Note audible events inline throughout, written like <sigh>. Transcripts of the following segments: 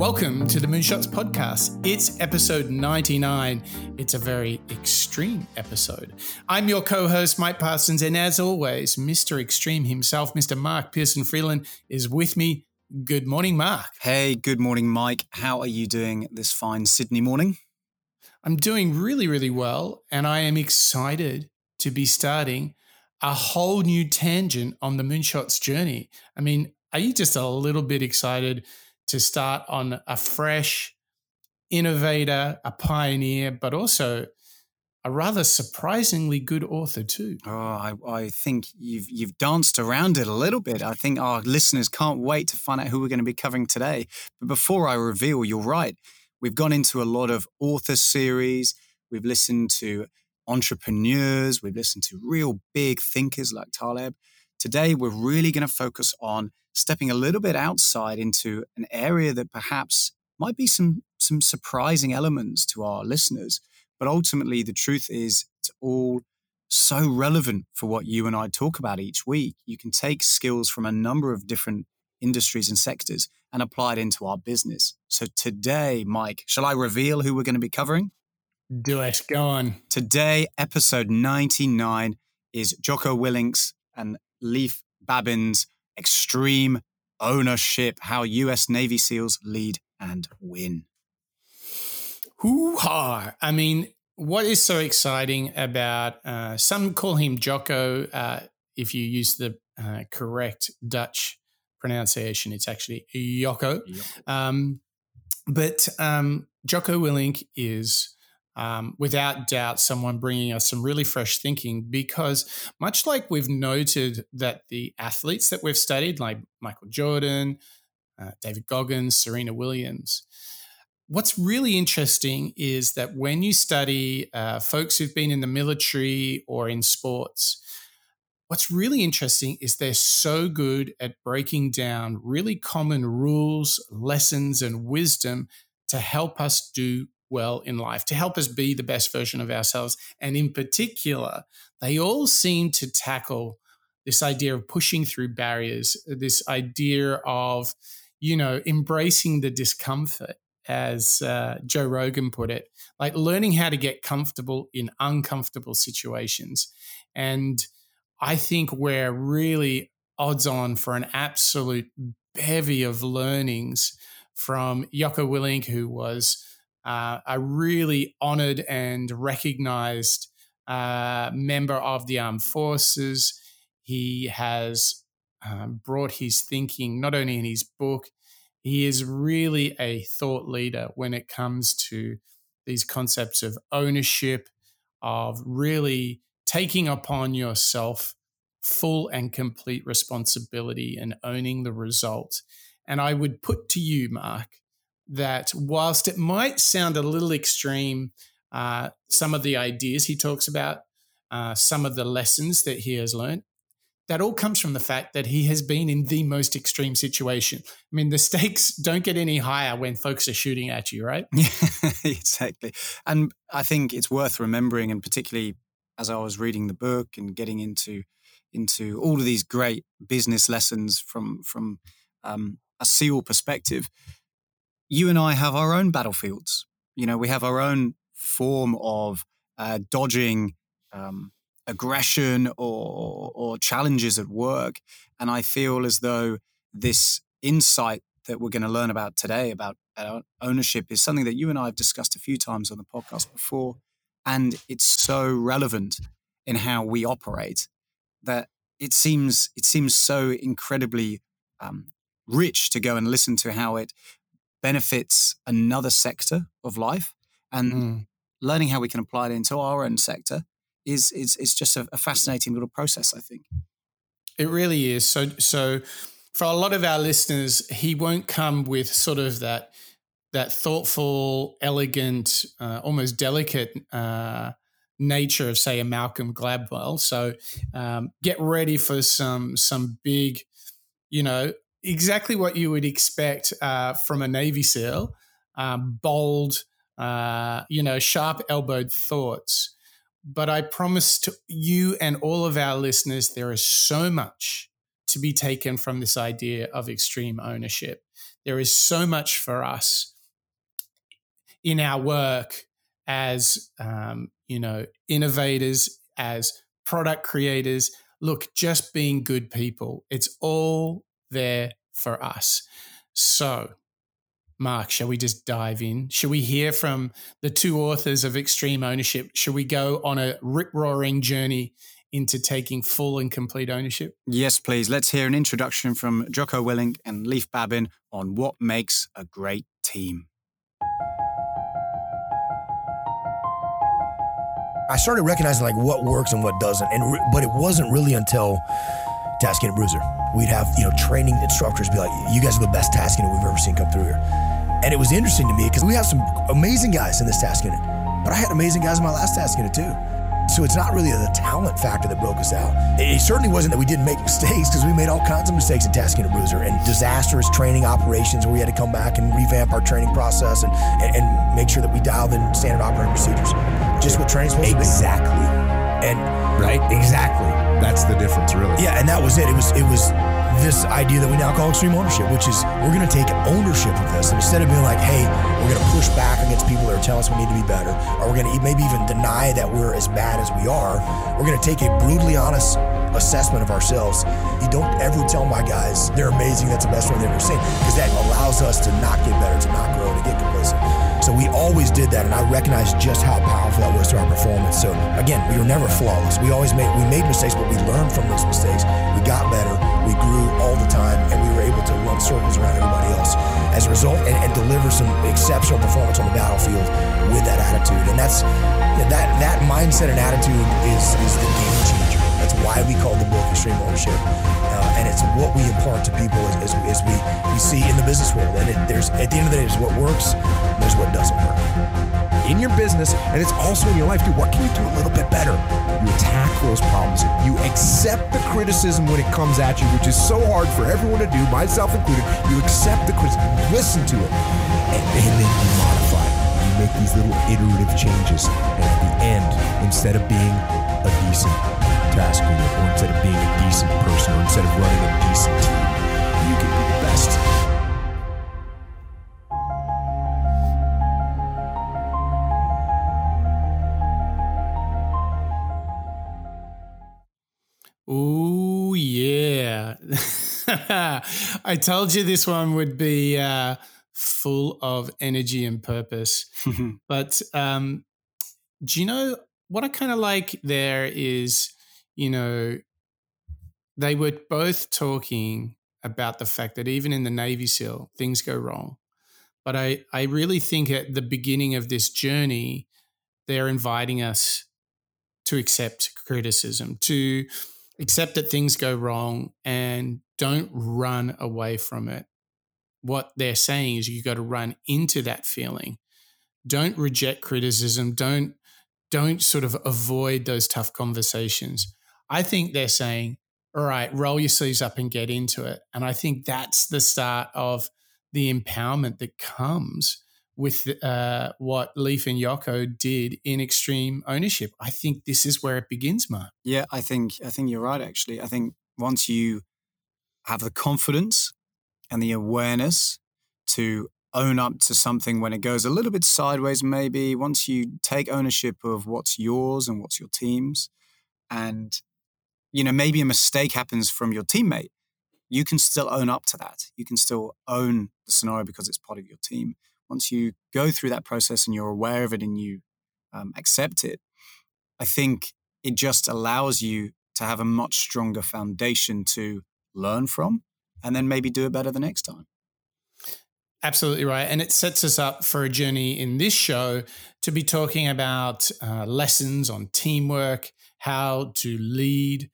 Welcome to the Moonshots podcast. It's episode 99. It's a very extreme episode. I'm your co host, Mike Parsons, and as always, Mr. Extreme himself, Mr. Mark Pearson Freeland, is with me. Good morning, Mark. Hey, good morning, Mike. How are you doing this fine Sydney morning? I'm doing really, really well, and I am excited to be starting a whole new tangent on the Moonshots journey. I mean, are you just a little bit excited to start on a fresh innovator, a pioneer, but also a rather surprisingly good author too. Oh, I, I, think you've you've danced around it a little bit. I think our listeners can't wait to find out who we're going to be covering today. But before I reveal, you're right. We've gone into a lot of author series. We've listened to entrepreneurs. We've listened to real big thinkers like Taleb. Today, we're really going to focus on stepping a little bit outside into an area that perhaps might be some some surprising elements to our listeners. But ultimately, the truth is, it's all so relevant for what you and I talk about each week. You can take skills from a number of different industries and sectors and apply it into our business. So today, Mike, shall I reveal who we're going to be covering? Do it. Go on. Today, episode 99 is Jocko Willink's and Leif Babin's Extreme Ownership How US Navy SEALs Lead and Win. Hoo ha! I mean, what is so exciting about uh, some call him Jocko uh, if you use the uh, correct Dutch pronunciation, it's actually Jocko. Yep. Um, but um, Jocko Willink is um, without doubt someone bringing us some really fresh thinking because much like we've noted that the athletes that we've studied like michael jordan uh, david goggins serena williams what's really interesting is that when you study uh, folks who've been in the military or in sports what's really interesting is they're so good at breaking down really common rules lessons and wisdom to help us do well in life, to help us be the best version of ourselves. And in particular, they all seem to tackle this idea of pushing through barriers, this idea of, you know, embracing the discomfort, as uh, Joe Rogan put it, like learning how to get comfortable in uncomfortable situations. And I think we're really odds on for an absolute bevy of learnings from Jocko Willink, who was uh, a really honored and recognized uh, member of the armed forces. He has um, brought his thinking not only in his book, he is really a thought leader when it comes to these concepts of ownership, of really taking upon yourself full and complete responsibility and owning the result. And I would put to you, Mark, that whilst it might sound a little extreme, uh, some of the ideas he talks about, uh, some of the lessons that he has learned, that all comes from the fact that he has been in the most extreme situation. I mean, the stakes <laughs> don't get any higher when folks are shooting at you, right? <laughs> Yeah, exactly. And I think it's worth remembering, and particularly as I was reading the book and getting into into all of these great business lessons from from um, a SEAL perspective, you and I have our own battlefields. You know, we have our own form of uh, dodging um, aggression or, or challenges at work. And I feel as though this insight that we're going to learn about today about uh, ownership is something that you and I have discussed a few times on the podcast before. And it's so relevant in how we operate that it seems it seems so incredibly um, rich to go and listen to how it benefits another sector of life and mm. learning how we can apply it into our own sector is is is just a, a, fascinating little process i think. It really is. So so for a lot of our listeners he won't come with sort of that that thoughtful elegant uh, almost delicate uh, nature of say a malcolm gladwell. So um, get ready for some some big you know exactly what you would expect uh, from a Navy SEAL um, bold, uh, you know, sharp elbowed thoughts. But I promise to you and all of our listeners, there is so much to be taken from this idea of extreme ownership. there is so much for us in our work as um, you know innovators as product creators look just being good people it's all there for us so mark shall we just dive in shall we hear from the two authors of extreme ownership shall we go on a rip roaring journey into taking full and complete ownership Yes, please. Let's hear an introduction from Jocko Willink and Leif Babin on what makes a great team. I started recognizing like what works and what doesn't, and re- but it wasn't really until Task Unit Bruiser. We'd have you know training instructors be like, "You guys are the best task unit we've ever seen come through here," and it was interesting to me because we have some amazing guys in this task unit, but I had amazing guys in my last task unit too. So it's not really the talent factor that broke us out. It certainly wasn't that we didn't make mistakes because we made all kinds of mistakes in Task Unit Bruiser and disastrous training operations where we had to come back and revamp our training process and, and, and make sure that we dialed in standard operating procedures. Just what training's supposed Exactly. to be. Exactly. And Right? Exactly. That's the difference, really. yeah, and that was it. It was it was this idea that we now call extreme ownership, which is we're going to take ownership of this. And instead of being like, hey, we're going to push back against people that are telling us we need to be better, or we're going to maybe even deny that we're as bad as we are, we're going to take a brutally honest assessment of ourselves. You don't ever tell my guys they're amazing, that's the best one they've ever seen, because that allows us to not get better, to not grow, to get complacent. So we always did that, and I recognized just how powerful that was to our performance. So again, we were never flawless. We always made we made mistakes, but we learned from those mistakes. We got better. We grew all the time, and we were able to run circles around everybody else as a result, and, and deliver some exceptional performance on the battlefield with that attitude. And that's that that mindset and attitude is is the game changer. Why we call the book Extreme Ownership. Uh, and it's what we impart to people as, as, as we, we see in the business world. And it, there's at the end of the day, there's what works, there's what doesn't work. In your business, and it's also in your life too. What can you do a little bit better? You attack those problems. You accept the criticism when it comes at you, which is so hard for everyone to do, myself included. You accept the criticism, listen to it, and, then you modify it. You make these little iterative changes. And at the end, instead of being a decent task or instead of being a decent person, or instead of running a decent team, you can be the best. Ooh, yeah. <laughs> I told you this one would be uh, full of energy and purpose. <laughs> But um, do you know what I kind of like there is, you know, they were both talking about the fact that even in the Navy SEAL, things go wrong. But I, I really think at the beginning of this journey, they're inviting us to accept criticism, to accept that things go wrong and don't run away from it. What they're saying is you got to run into that feeling. Don't reject criticism. Don't don't sort of avoid those tough conversations. I think they're saying, all right, roll your sleeves up and get into it. And I think that's the start of the empowerment that comes with uh, what Leif and Yoko did in extreme ownership. I think this is where it begins, Mark. Yeah, I think I think you're right. Actually, I think once you have the confidence and the awareness to own up to something when it goes a little bit sideways, maybe once you take ownership of what's yours and what's your team's, and you know maybe a mistake happens from your teammate, you can still own up to that. You can still own the scenario because it's part of your team. Once you go through that process and you're aware of it and you um, accept it, I think it just allows you to have a much stronger foundation to learn from and then maybe do it better the next time. Absolutely right. And it sets us up for a journey in this show to be talking about uh, lessons on teamwork, how to lead,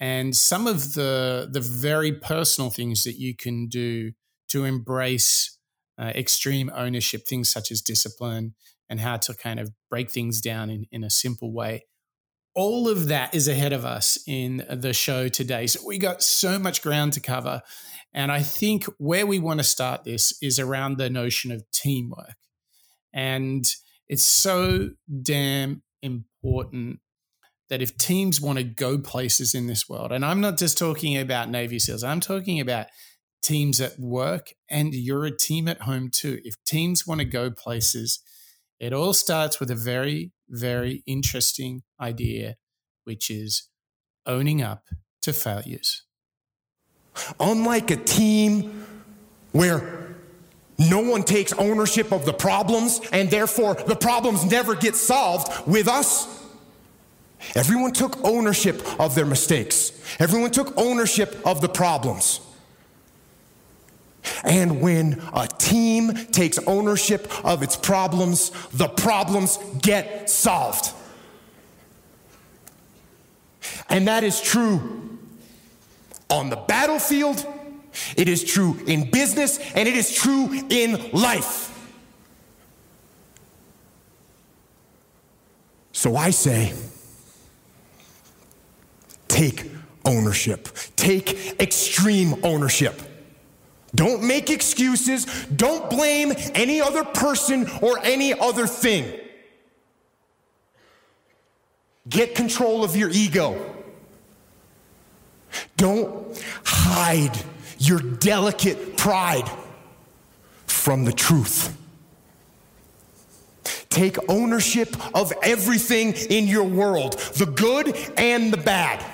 and some of the, the very personal things that you can do to embrace uh, extreme ownership, things such as discipline and how to kind of break things down in, in a simple way. All of that is ahead of us in the show today. So we got so much ground to cover. And I think where we want to start this is around the notion of teamwork. And it's so damn important that if teams want to go places in this world, and I'm not just talking about Navy SEALs, I'm talking about teams at work and you're a team at home too. If teams want to go places, it all starts with a very, very interesting idea, which is owning up to failures. Unlike a team where no one takes ownership of the problems and therefore the problems never get solved with us. Everyone took ownership of their mistakes. Everyone took ownership of the problems. And when a team takes ownership of its problems, the problems get solved. And that is true on the battlefield, it is true in business, and it is true in life. So I say, take ownership, take extreme ownership. Don't make excuses. Don't blame any other person or any other thing. Get control of your ego. Don't hide your delicate pride from the truth. Take ownership of everything in your world, the good and the bad.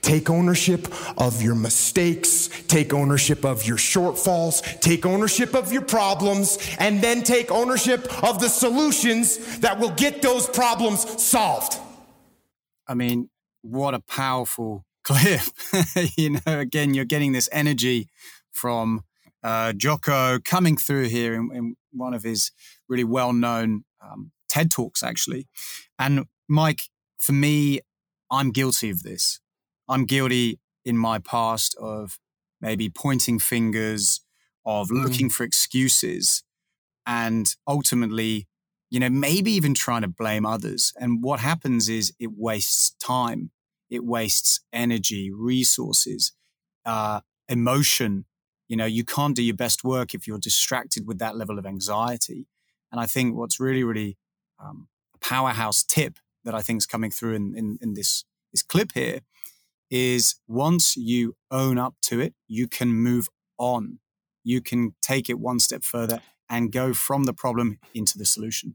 Take ownership of your mistakes, take ownership of your shortfalls, take ownership of your problems, and then take ownership of the solutions that will get those problems solved. I mean, what a powerful <laughs> clip. you know, again, you're getting this energy from uh, Jocko coming through here in, in, one of his really well known um, TED Talks, actually. And Mike, for me, I'm guilty of this. I'm guilty in my past of maybe pointing fingers, of mm. looking for excuses, and ultimately, you know, maybe even trying to blame others. And what happens is it wastes time, it wastes energy, resources, uh, emotion. You know, you can't do your best work if you're distracted with that level of anxiety. And I think what's really, really um, a powerhouse tip that I think is coming through in, in, in this, this clip here is once you own up to it, you can move on. You can take it one step further and go from the problem into the solution.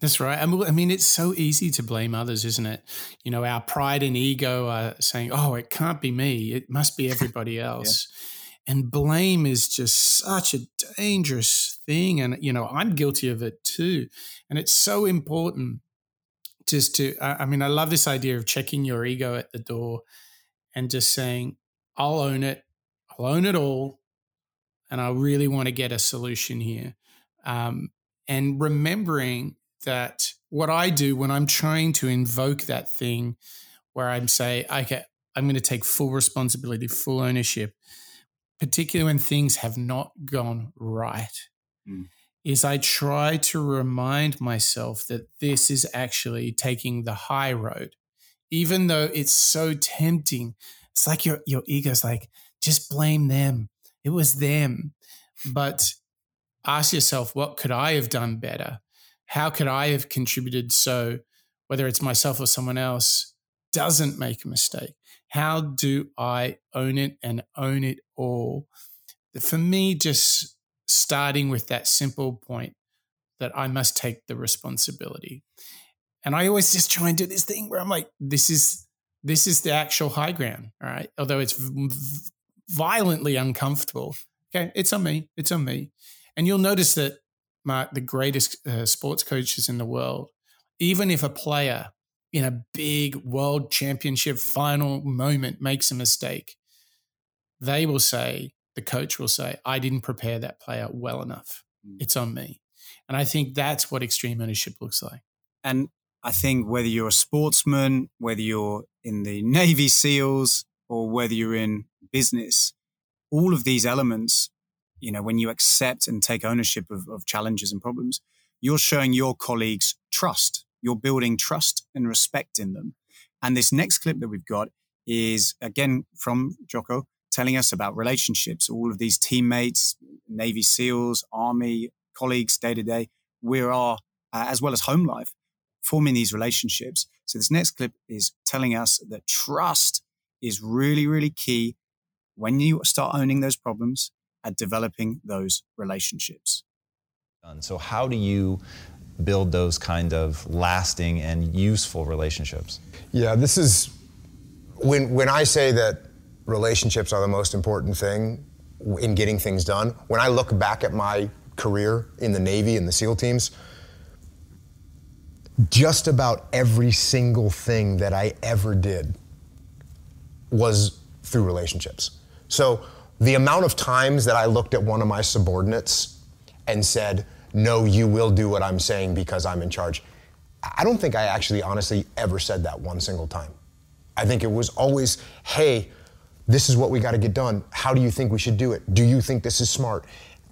That's right. I mean, it's so easy to blame others, isn't it? You know, our pride and ego are saying, oh, it can't be me. It must be <laughs> everybody else. yeah. And blame is just such a dangerous thing. And, you know, I'm guilty of it too. And it's so important just to, I mean, I love this idea of checking your ego at the door and just saying, I'll own it, I'll own it all, and I really want to get a solution here. Um, and remembering that what I do when I'm trying to invoke that thing where I'm say, okay, I'm going to take full responsibility, full ownership, particularly when things have not gone right, mm. is I try to remind myself that this is actually taking the high road even though it's so tempting. It's like your your ego's like, just blame them. It was them. But ask yourself, what could I have done better? How could I have contributed so whether it's myself or someone else doesn't make a mistake? How do I own it and own it all? For me, just starting with that simple point that I must take the responsibility. And I always just try and do this thing where I'm like, this is this is the actual high ground, all right? Although it's v- violently uncomfortable. Okay, it's on me. It's on me. And you'll notice that my, the greatest uh, sports coaches in the world, even if a player in a big world championship final moment makes a mistake, they will say, the coach will say, I didn't prepare that player well enough. Mm. It's on me. And I think that's what extreme ownership looks like. And I think whether you're a sportsman, whether you're in the <laughs> Navy SEALs, or whether you're in business, all of these elements, you know, when you accept and take ownership of, of challenges and problems, you're showing your colleagues trust. You're building trust and respect in them. And this next clip that we've got is again from Jocko telling us about relationships, all of these teammates, Navy SEALs, Army, colleagues day to day. We are, uh, as well as home life, forming these relationships. So this next clip is telling us that trust is really, really key when you start owning those problems, at developing those relationships. So, how do you build those kind of lasting and useful relationships? Yeah, this is when when I say that relationships are the most important thing in getting things done. When I look back at my career in the Navy and the SEAL teams, just about every single thing that I ever did was through relationships. So the amount of times that I looked at one of my subordinates and said, No, you will do what I'm saying because I'm in charge. I don't think I actually honestly ever said that one single time. I think it was always, Hey, this is what we got to get done. How do you think we should do it? Do you think this is smart?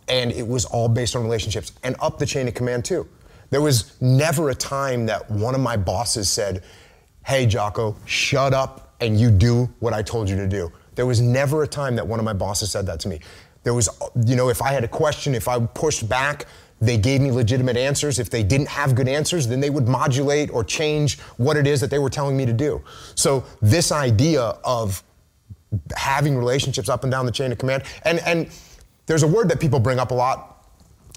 And it was all based on relationships and up the chain of command, too. There was never a time that one of my bosses said, Hey, Jocko, shut up and you do what I told you to do. There was never a time that one of my bosses said that to me. There was, you know, if I had a question, if I pushed back, they gave me legitimate answers. If they didn't have good answers, then they would modulate or change what it is that they were telling me to do. So this idea of having relationships up and down the chain of command, and and there's a word that people bring up a lot,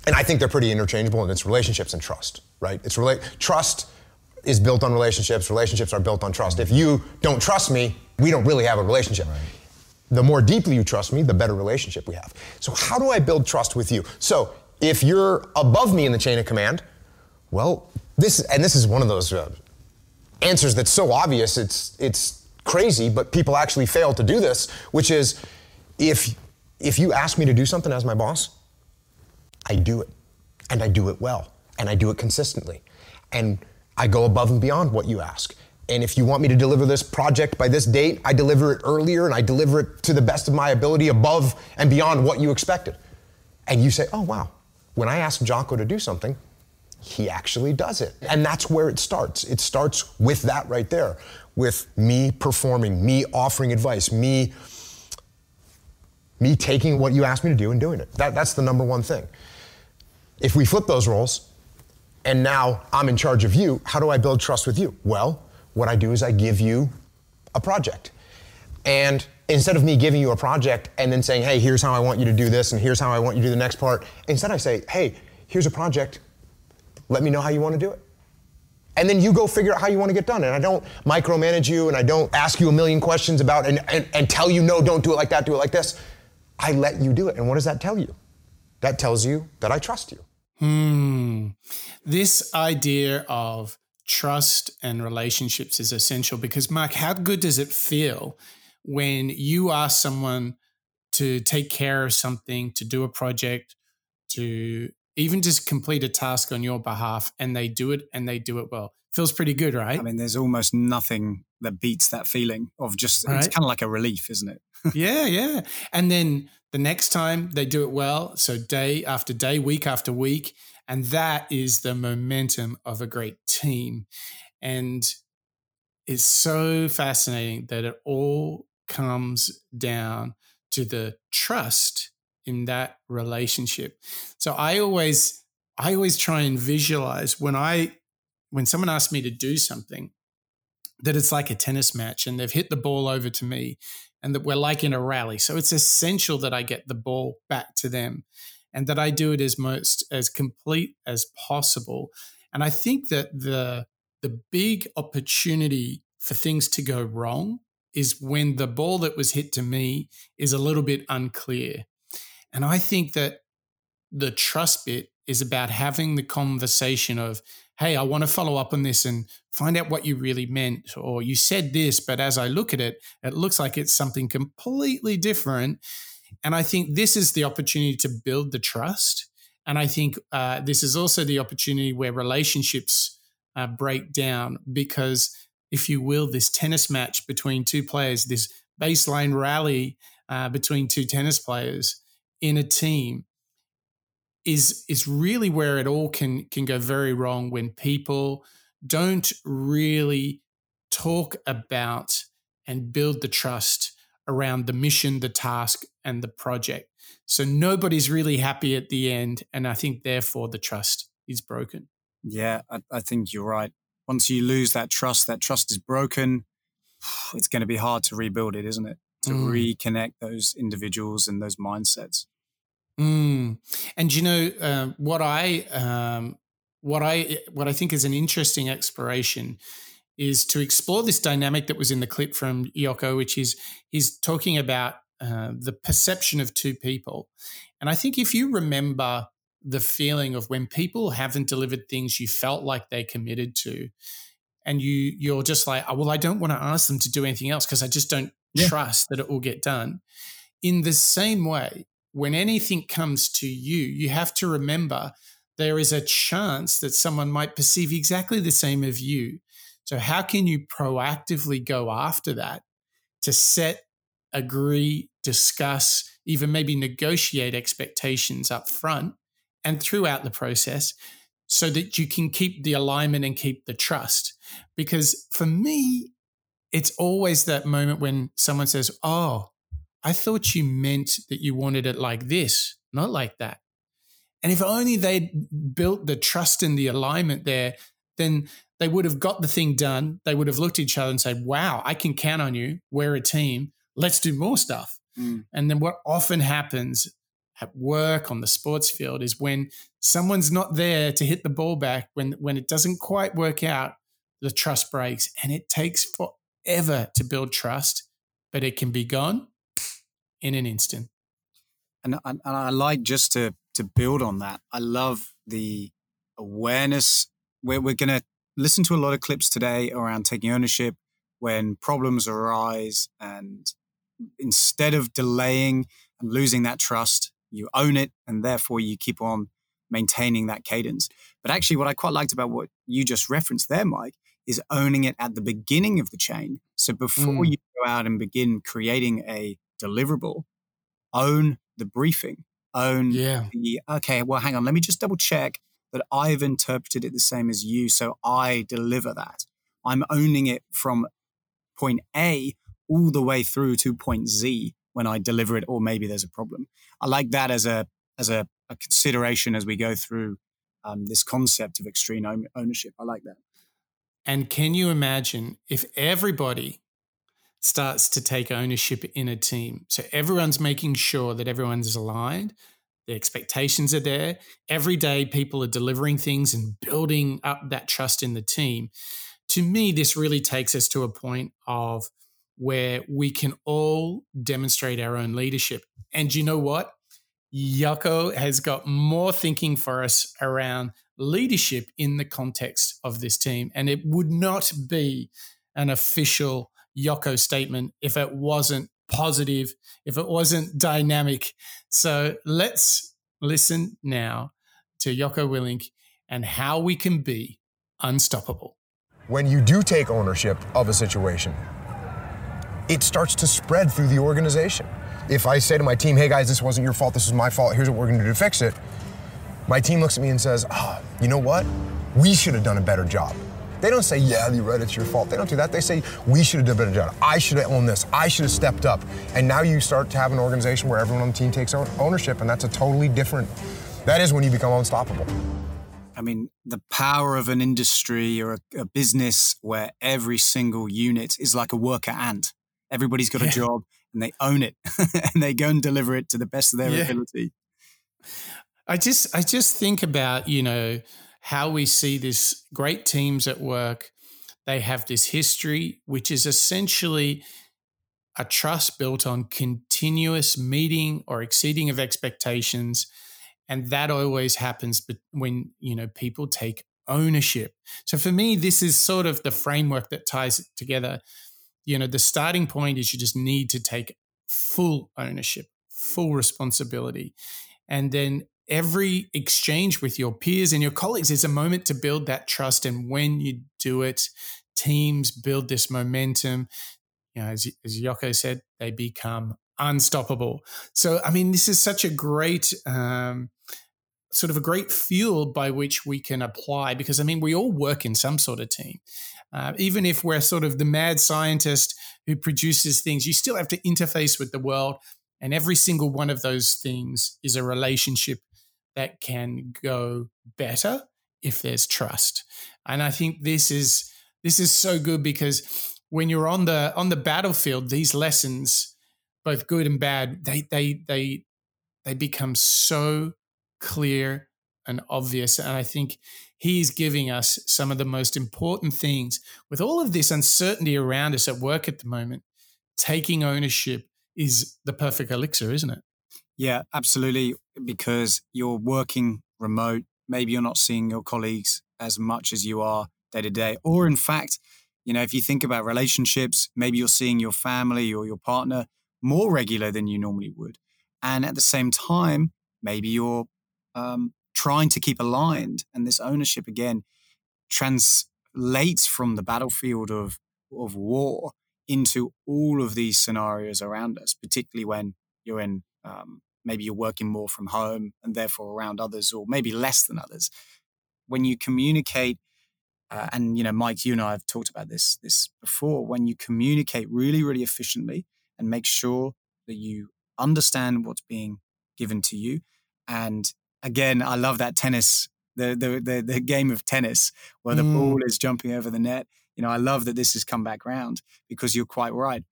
and I think they're pretty interchangeable, and it's relationships and trust, right? It's relate trust is built on relationships. Relationships are built on trust. If you don't trust me, we don't really have a relationship. Right. The more deeply you trust me, the better relationship we have. So how do I build trust with you? So if you're above me in the chain of command, well, this and this is one of those uh, answers that's so obvious it's it's crazy, but people actually fail to do this, which is if if you ask me to do something as my boss, I do it. And I do it well. And I do it consistently. And I go above and beyond what you ask. And if you want me to deliver this project by this date, I deliver it earlier and I deliver it to the best of my ability above and beyond what you expected. And you say, oh, wow, when I ask Jocko to do something, he actually does it. And that's where it starts. It starts with that right there, with me performing, me offering advice, me me taking what you asked me to do and doing it. That, that's the number one thing. If we flip those roles, and now I'm in charge of you, how do I build trust with you? Well, what I do is I give you a project. And instead of me giving you a project and then saying, hey, here's how I want you to do this and here's how I want you to do the next part, instead I say, hey, here's a project. Let me know how you want to do it. And then you go figure out how you want to get done. And I don't micromanage you and I don't ask you a million questions about and, and, and tell you, no, don't do it like that, do it like this. I let you do it. And what does that tell you? That tells you that I trust you. Hmm. This idea of trust and relationships is essential because, Mark, how good does it feel when you ask someone to take care of something, to do a project, to even just complete a task on your behalf and they do it and they do it well? Feels pretty good, right? I mean, there's almost nothing that beats that feeling of just, right? it's kind of like a relief, isn't it? <laughs> yeah, yeah. And then the next time they do it well, so day after day, week after week, and that is the momentum of a great team. And it's so fascinating that it all comes down to the trust in that relationship. So I always I always try and visualize when I when someone asks me to do something that it's like a tennis match and they've hit the ball over to me and that we're like in a rally. So it's essential that I get the ball back to them and that I do it as most as complete as possible. And I think that the the big opportunity for things to go wrong is when the ball that was hit to me is a little bit unclear. And I think that the trust bit is about having the conversation of, hey, I want to follow up on this and find out what you really meant. Or you said this, but as I look at it, it looks like it's something completely different. And I think this is the opportunity to build the trust. And I think uh, this is also the opportunity where relationships uh, break down because, if you will, this tennis match between two players, this baseline rally uh, between two tennis players in a team is is really where it all can can go very wrong when people don't really talk about and build the trust around the mission, the task, and the project. So nobody's really happy at the end. And I think, therefore, the trust is broken. Yeah, I, I think you're right. Once you lose that trust, that trust is broken. <sighs> It's going to be hard to rebuild it, isn't it? to mm. reconnect those individuals and those mindsets. Mm. And you know uh, what I um, what I what I think is an interesting exploration is to explore this dynamic that was in the clip from Jocko, which is he's talking about uh, the perception of two people, and I think if you remember the feeling of when people haven't delivered things you felt like they committed to, and you you're just like, oh, well, I don't want to ask them to do anything else because I just don't yeah. trust that it will get done. In the same way, when anything comes to you, you have to remember there is a chance that someone might perceive exactly the same of you. So, how can you proactively go after that to set, agree, discuss, even maybe negotiate expectations up front and throughout the process so that you can keep the alignment and keep the trust? Because for me, it's always that moment when someone says, Oh, I thought you meant that you wanted it like this, not like that. And if only they'd built the trust and the alignment there, then they would have got the thing done. They would have looked at each other and said, Wow, I can count on you. We're a team. Let's do more stuff. Mm. And then what often happens at work on the sports field is when someone's not there to hit the ball back, when, when it doesn't quite work out, the trust breaks. And it takes forever to build trust, but it can be gone in an instant. And, and I like just to to build on that, I love the awareness. We're, we're going to listen to a lot of clips today around taking ownership when problems arise. And instead of delaying and losing that trust, you own it and therefore you keep on maintaining that cadence. But actually, what I quite liked about what you just referenced there, Mike, is owning it at the beginning of the chain. So before mm. you go out and begin creating a deliverable, own the briefing own yeah. the, okay, well, hang on, let me just double check that I've interpreted it the same as you. So I deliver that. I'm owning it from point A all the way through to point Z when I deliver it, or maybe there's a problem. I like that as a as a, a consideration as we go through um, this concept of extreme ownership. I like that. And can you imagine if everybody starts to take ownership in a team. So everyone's making sure that everyone's aligned, the expectations are there. Every day, people are delivering things and building up that trust in the team. To me, this really takes us to a point of where we can all demonstrate our own leadership. And you know what? Jocko has got more thinking for us around leadership in the context of this team. And it would not be an official Jocko statement if it wasn't positive, if it wasn't dynamic. So let's listen now to Yoko Willink and how we can be unstoppable. When you do take ownership of a situation, it starts to spread through the organization. If I say to my team, hey guys, this wasn't your fault, this is my fault, here's what we're gonna do to fix it, my team looks at me and says, oh, you know what? We should have done a better job. They don't say, yeah, you're right, it's your fault. They don't do that. They say, we should have done a better job. I should have owned this. I should have stepped up. And now you start to have an organization where everyone on the team takes ownership, and that's a totally different, that is when you become unstoppable. I mean, the power of an industry or a, a business where every single unit is like a worker ant. Everybody's got a job and they own it <laughs> and they go and deliver it to the best of their yeah. ability. I just I just think about, you know, how we see this great teams at work. They have this history, which is essentially a trust built on continuous meeting or exceeding of expectations. And that always happens when, you know, people take ownership. So for me, this is sort of the framework that ties it together. You know, the starting point is you just need to take full ownership, full responsibility. And then every exchange with your peers and your colleagues is a moment to build that trust. And when you do it, teams build this momentum. You know, as, as Jocko said, they become unstoppable. So, I mean, this is such a great, um, sort of a great fuel by which we can apply because, I mean, we all work in some sort of team. Uh, even if we're sort of the mad scientist who produces things, you still have to interface with the world. And every single one of those things is a relationship that can go better if there's trust. And I think this is this is so good because when you're on the on the battlefield, these lessons both good and bad, they they they they become so clear and obvious. And I think he's giving us some of the most important things with all of this uncertainty around us at work at the moment. Taking ownership is the perfect elixir, isn't it? Yeah, absolutely. Because you're working remote, maybe you're not seeing your colleagues as much as you are day to day. Or, in fact, you know, if you think about relationships, maybe you're seeing your family or your partner more regular than you normally would. And at the same time, maybe you're um, trying to keep aligned. And this ownership, again, translates from the battlefield of, of war into all of these scenarios around us, particularly when you're in um, maybe you're working more from home and therefore around others, or maybe less than others. When you communicate, uh, and you know, Mike, you and I have talked about this this before. When you communicate really, really efficiently and make sure that you understand what's being given to you, and again, I love that tennis, the the the, the game of tennis where the mm. ball is jumping over the net. You know, I love that this has come back round because you're quite right.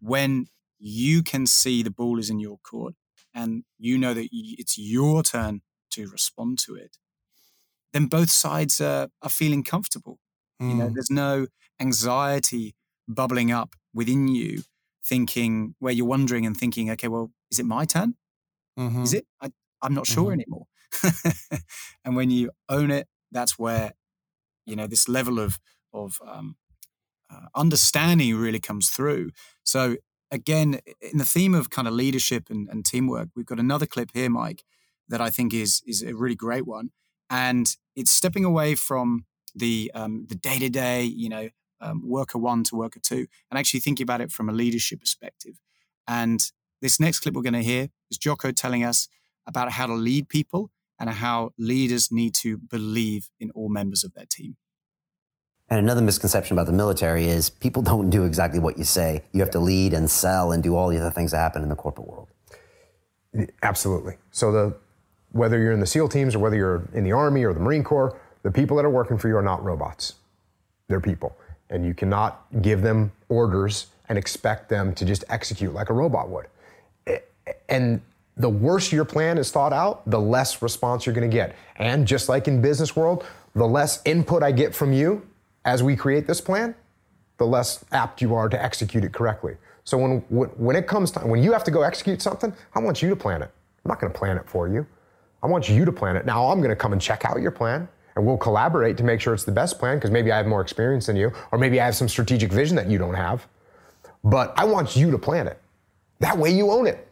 When you can see the ball is in your court and you know that it's your turn to respond to it, then both sides are, are feeling comfortable. Mm. You know, hmm. there's no anxiety bubbling up within you, thinking where you're wondering and thinking, okay, well, is it my turn? Mm-hmm. Is it? I, I'm not sure mm-hmm. anymore. <laughs> and when you own it, that's where you know this level of of um, uh, understanding really comes through. So again, in the theme of kind of leadership and, and teamwork, we've got another clip here, Mike, that I think is is a really great one, and it's stepping away from the um, the day to day, you know, um, worker one to worker two, and actually thinking about it from a leadership perspective. And this next clip we're going to hear is Jocko telling us about how to lead people and how leaders need to believe in all members of their team. And another misconception about the military is people <laughs> don't do exactly what you say. You have to lead and sell and do all the other things that happen in the corporate world. Absolutely. So the whether you're in the SEAL teams or whether you're in the Army or the Marine Corps, the people that are working for you are not robots. They're people. And you cannot give them orders and expect them to just execute like a robot would. And the worse your plan is thought out, the less response you're going to get. And just like in business world, the less input I get from you as we create this plan, the less apt you are to execute it correctly. So when when it comes time when you have to go execute something, I want you to plan it. I'm not going to plan it for you. I want you to plan it. Now I'm going to come and check out your plan and we'll collaborate to make sure it's the best plan because maybe I have more experience than you or maybe I have some strategic vision that you don't have. But I want you to plan it. That way you own it.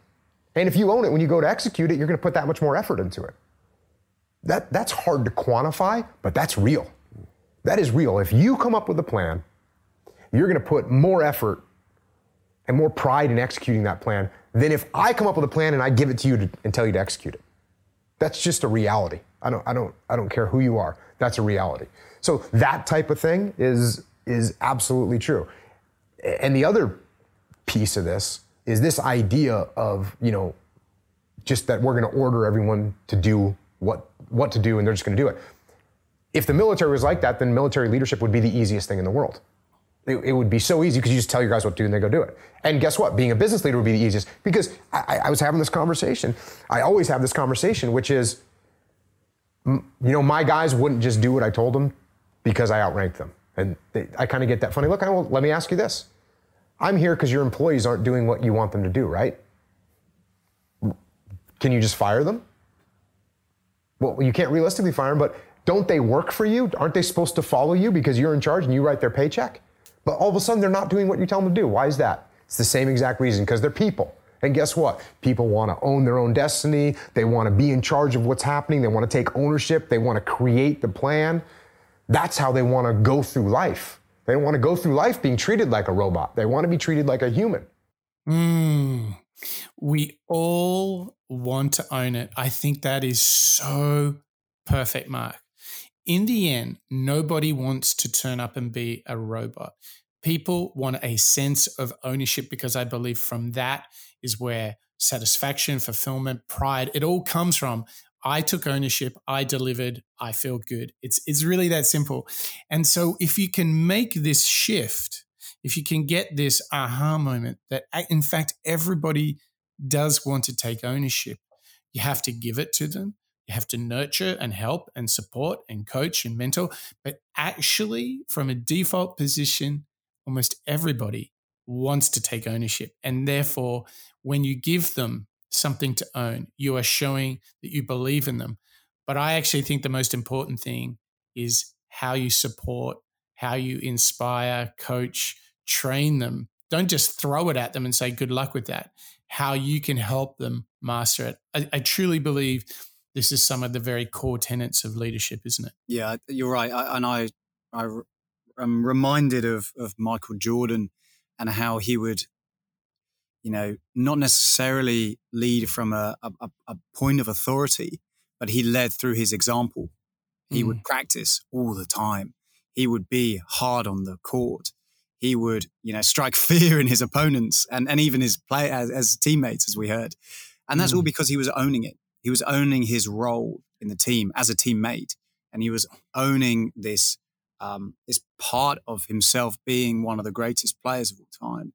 And if you own it, when you go to execute it, you're going to put that much more effort into it. That, that's hard to quantify, but that's real. That is real. If you come up with a plan, you're going to put more effort and more pride in executing that plan than if I come up with a plan and I give it to you to, and tell you to execute it. That's just a reality. I don't, I don't, I don't care who you are. That's a reality. So that type of thing is is absolutely true. And the other piece of this is this idea of, you know, just that we're going to order everyone to do what what to do and they're just going to do it. If the military was like that, then military leadership would be the easiest thing in the world. It, it would be so easy because you just tell your guys what to do and they go do it. And guess what? Being a business leader would be the easiest because I, I was having this conversation. I always have this conversation, which is, you know, my guys wouldn't just do what I told them because I outranked them. And they, I kind of get that funny look. I well, let me ask you this I'm here because your employees aren't doing what you want them to do, right? Can you just fire them? Well, you can't realistically fire them, but don't they work for you? Aren't they supposed to follow you because you're in charge and you write their paycheck? But all of a sudden, they're not doing what you tell them to do. Why is that? It's the same exact reason because they're people. And guess what? People want to own their own destiny. They want to be in charge of what's happening. They want to take ownership. They want to create the plan. That's how they want to go through life. They don't want to go through life being treated like a robot. They want to be treated like a human. Mm, we all want to own it. I think that is so perfect, Mark. In the end, nobody wants to turn up and be a robot. People want a sense of ownership because I believe from that is where satisfaction, fulfillment, pride, it all comes from. I took ownership, I delivered, I feel good. It's it's really that simple. And so if you can make this shift if you can get this aha moment that, in fact, everybody does want to take ownership, you have to give it to them. You have to nurture and help and support and coach and mentor. But actually, from a default position, almost everybody wants to take ownership. And therefore, when you give them something to own, you are showing that you believe in them. But I actually think the most important thing is how you support, how you inspire, coach, train them. Don't just throw it at them and say, good luck with that. How you can help them master it. I, I truly believe this is some of the very core tenets of leadership, isn't it? Yeah, you're right. I, and I, I am reminded of, of Michael Jordan and how he would, you know, not necessarily lead from a, a, a point of authority, but he led through his example. He mm. would practice all the time. He would be hard on the court. He would, you know, strike <laughs> fear in his opponents and, and even his play as, as teammates, as we heard. And that's mm. all because he was owning it. He was owning his role in the team as a teammate, and he was owning this um, this part of himself being one of the greatest players of all time.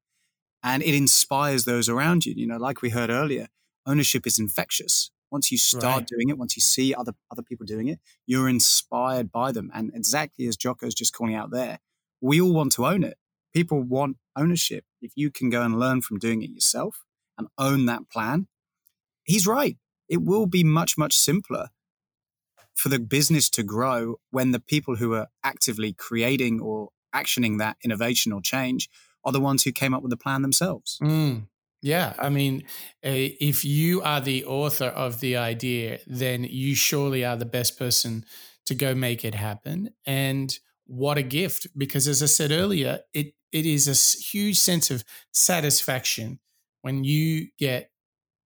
And it inspires those around you. You know, like we heard earlier, ownership is infectious. Once you start right. doing it, once you see other other people doing it, you're inspired by them. And exactly as Jocko's just calling out there, we all want to own it. People want ownership. If you can go and learn from doing it yourself and own that plan, he's right it will be much, much simpler for the business to grow when the people who are actively creating or actioning that innovation or change are the ones who came up with the plan themselves. Mm. Yeah, I mean, if you are the author of the idea, then you surely are the best person to go make it happen. And what a gift! Because as I said earlier, it it is a huge sense of satisfaction when you get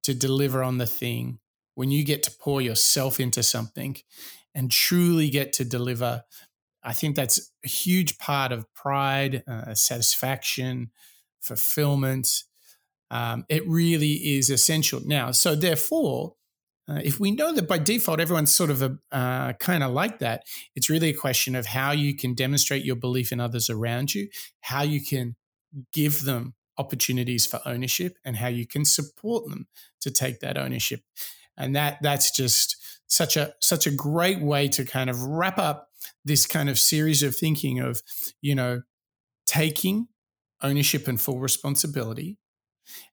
to deliver on the thing when you get to pour yourself into something and truly get to deliver, I think that's a huge part of pride, uh, satisfaction, fulfillment. Um, it really is essential now. So, therefore, uh, if we know that by default everyone's sort of a uh, kind of like that, it's really a question of how you can demonstrate your belief in others around you, how you can give them opportunities for ownership, and how you can support them to take that ownership and that that's just such a such a great way to kind of wrap up this kind of series of thinking of you know taking ownership and full responsibility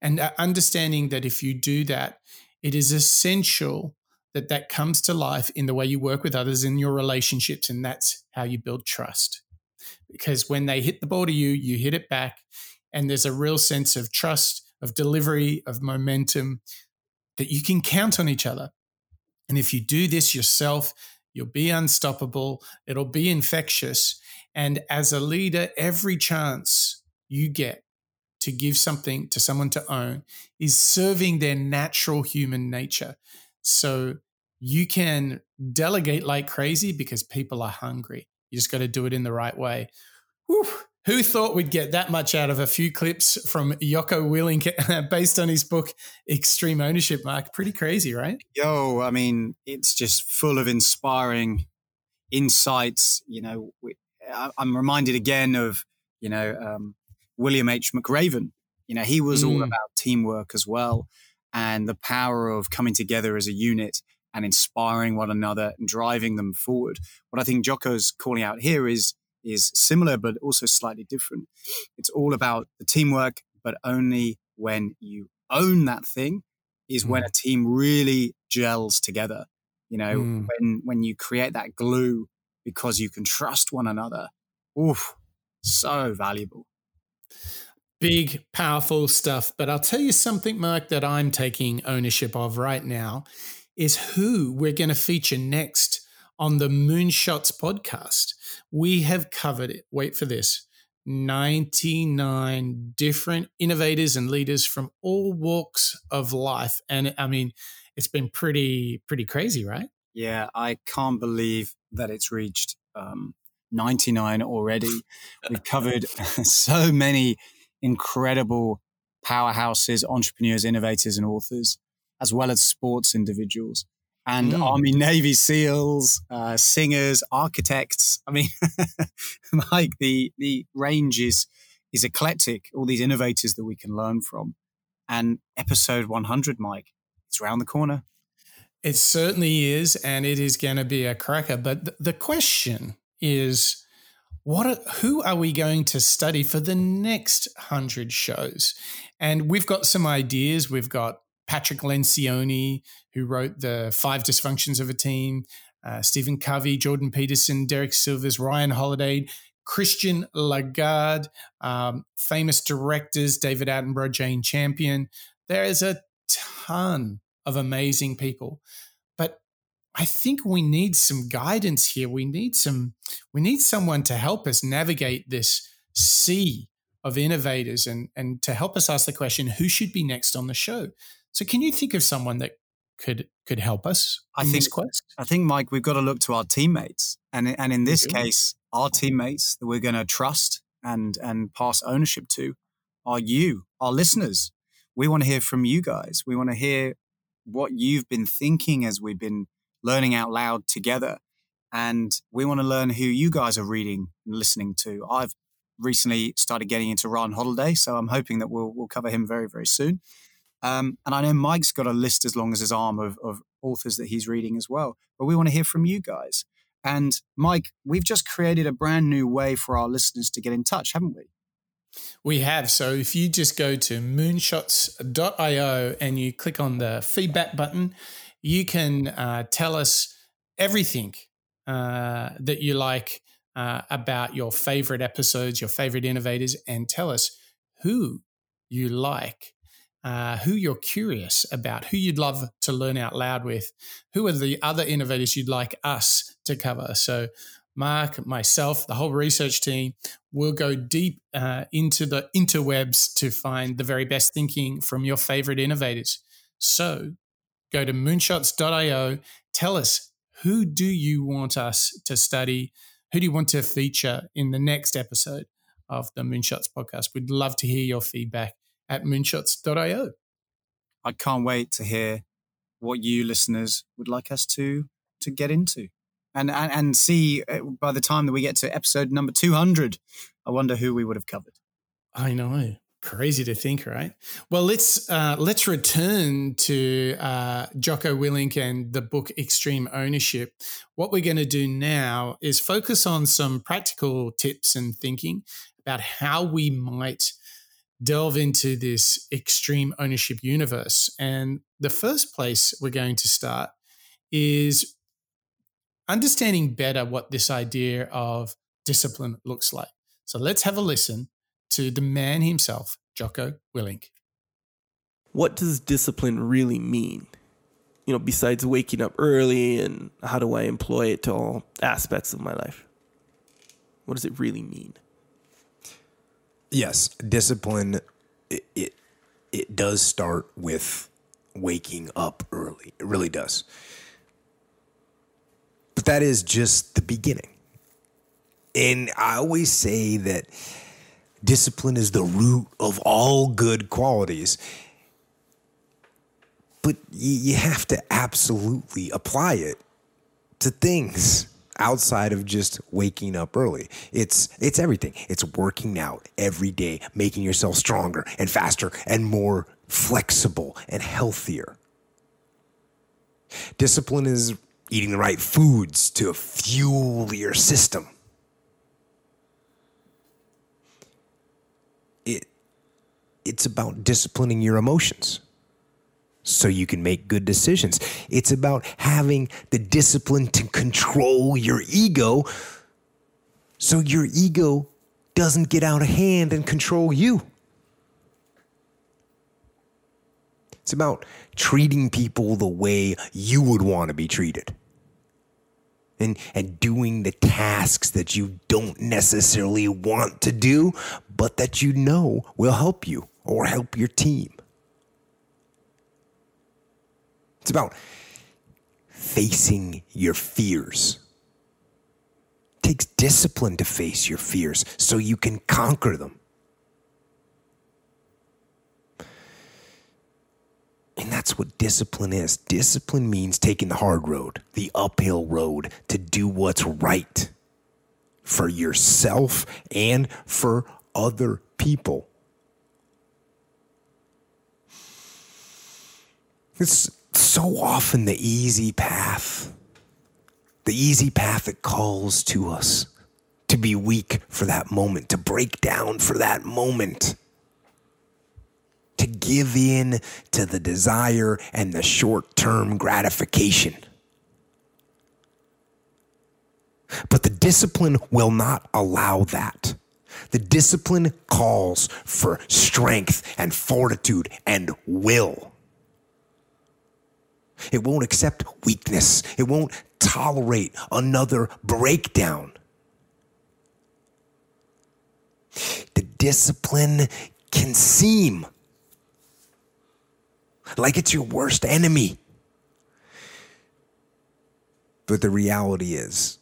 and uh, understanding that if you do that it is essential that that comes to life in the way you work with others in your relationships and that's how you build trust. Because when they hit the ball to you you hit it back and there's a real sense of trust of delivery of momentum that you can count on each other. And if you do this yourself, you'll be unstoppable, it'll be infectious. And as a leader, every chance you get to give something to someone to own is serving their natural human nature. So you can delegate like crazy because people are hungry. You just got to do it in the right way. Whew. Who thought we'd get that much out of a few clips from Jocko Willink <laughs> based on his book Extreme Ownership, Mark? Pretty crazy, right? Yo, I mean, it's just full of inspiring insights. You know, I'm reminded again of, you know, um, William H. McRaven. You know, he was mm. all about teamwork as well and the power of coming together as a unit and inspiring one another and driving them forward. What I think Jocko's calling out here is is similar but also slightly different. It's all about the teamwork, but only when you own that thing is mm. when a team really gels together. You know, mm. when when you create that glue because you can trust one another. Oof, so valuable. Big, powerful stuff. But I'll tell you something, Mark, that I'm taking ownership of right now is who we're going to feature next on the Moonshots podcast, we have covered it. Wait for this 99 different innovators and leaders from all walks of life. And I mean, it's been pretty, pretty crazy, right? Yeah, I can't believe that it's reached um, 99 already. We've covered <laughs> so many incredible powerhouses, entrepreneurs, innovators, and authors, as well as sports individuals and mm. Army Navy SEALs, uh, singers, architects. I mean, <laughs> like the the range is is eclectic, all these innovators that we can learn from. And episode 100, Mike, it's around the corner. It certainly is, and it is going to be a cracker. But th- the question is, what? Are, who are we going to study for the next hundred shows? And we've got some ideas. We've got Patrick Lencioni, who wrote the Five Dysfunctions of a Team, uh, Stephen Covey, Jordan Peterson, Derek Sivers, Ryan Holiday, Christine Lagarde, um, famous directors David Attenborough, Jane Campion. There is a ton of amazing people. But I think we need some guidance here. We need some we need someone to help us navigate this sea of innovators and and to help us ask the question who should be next on the show. So can you think of someone that could could help us I in think this quest? I think Mike, we've got to look to our teammates, and and in this case, our teammates that we're going to trust and and pass ownership to are you, our listeners. We want to hear from you guys. We want to hear what you've been thinking as we've been learning out loud together, and we want to learn who you guys are reading and listening to. I've recently started getting into Ron Holiday, so I'm hoping that we'll we'll cover him very very soon. Um, and I know Mike's got a list as long as his arm of, of authors that he's reading as well. But we want to hear from you guys. And Mike, we've just created a brand new way for our listeners to get in touch, haven't we? We have. So if you just go to moonshots.io and you click on the feedback button, you can uh, tell us everything uh, that you like uh, about your favorite episodes, your favorite innovators, and tell us who you like. Uh, who you're curious about, who you'd love to learn out loud with, who are the other innovators you'd like us to cover. So, Mark, myself, the whole research team will go deep uh, into the interwebs to find the very best thinking from your favorite innovators. So, go to moonshots.io. Tell us who do you want us to study? Who do you want to feature in the next episode of the Moonshots podcast? We'd love to hear your feedback at moonshots.io. I can't wait to hear what you listeners would like us to to get into. And, and, and see uh, by the time that we get to episode number 200, I wonder who we would have covered. I know. Crazy to think, right? Well, let's uh, let's return to uh, Jocko Willink and the book Extreme Ownership. What we're going to do now is focus on some practical tips and thinking about how we might delve into this extreme ownership universe. And the first place we're going to start is understanding better what this idea of discipline looks like. So let's have a listen to the man himself, Jocko Willink. What does discipline really mean? You know, besides waking up early and how do I employ it to all aspects of my life? What does it really mean? Yes, discipline it, it it does start with waking up early. It really does. But that is just the beginning. And I always say that discipline is the root of all good qualities. But you have to absolutely apply it to things outside of just waking up early. It's it's everything. It's working out every day, making yourself stronger and faster and more flexible and healthier. Discipline is eating the right foods to fuel your system. It it's about disciplining your emotions so you can make good decisions. It's about having the discipline to control your ego so your ego doesn't get out of hand and control you. It's about treating people the way you would want to be treated. And, and doing the tasks that you don't necessarily want to do, but that you know will help you or help your team. It's about facing your fears. It takes discipline to face your fears so you can conquer them. And that's what discipline is. Discipline means taking the hard road, the uphill road to do what's right for yourself and for other people. It's so often the easy path, the easy path that calls to us to be weak for that moment, to break down for that moment, to give in to the desire and the short term gratification. But the discipline will not allow that. The discipline calls for strength and fortitude and will. It won't accept weakness. It won't tolerate another breakdown. The discipline can seem like it's your worst enemy. But the reality is,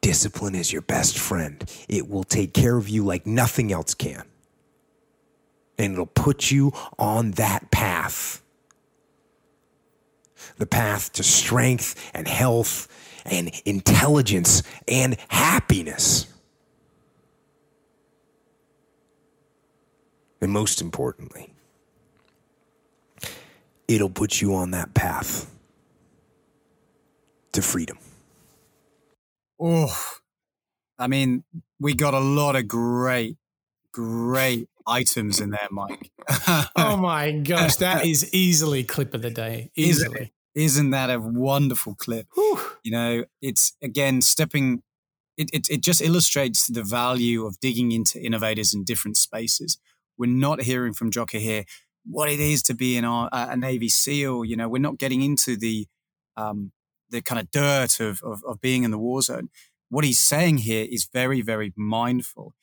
discipline is your best friend. It will take care of you like nothing else can. And it'll put you on that path the path to strength and health and intelligence and happiness. And most importantly, it'll put you on that path to freedom. Oh, I mean, we got a lot of great, great items in there, Mike. <laughs> oh my gosh, that is easily clip of the day. Easily. Isn't that a wonderful clip? Whew. You know, it's again stepping. It, it it just illustrates the value of digging into innovators in different spaces. We're not hearing from Jocko here what it is to be in our, a Navy SEAL. You know, we're not getting into the um, the kind of dirt of, of, of being in the war zone. What he's saying here is very very mindful.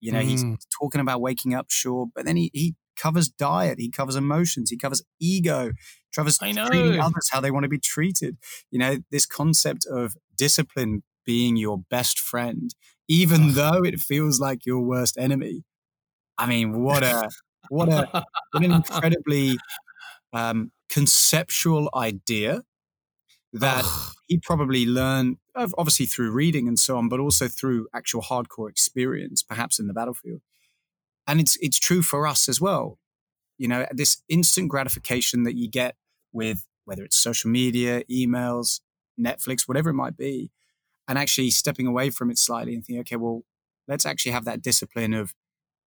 You know, mm. he's talking about waking up, sure, but then he, he covers diet, he covers emotions, he covers ego, covers treating others how they want to be treated. You know, this concept of discipline being your best friend, even though it feels like your worst enemy. I mean, what a what a what an incredibly um, conceptual idea that he probably learned obviously through reading and so on, but also through actual hardcore experience, perhaps in the battlefield. And it's it's true for us as well. You know, this instant gratification that you get with whether it's social media, emails, Netflix, whatever it might be, and actually stepping away from it slightly and thinking, okay, well, let's actually have that discipline of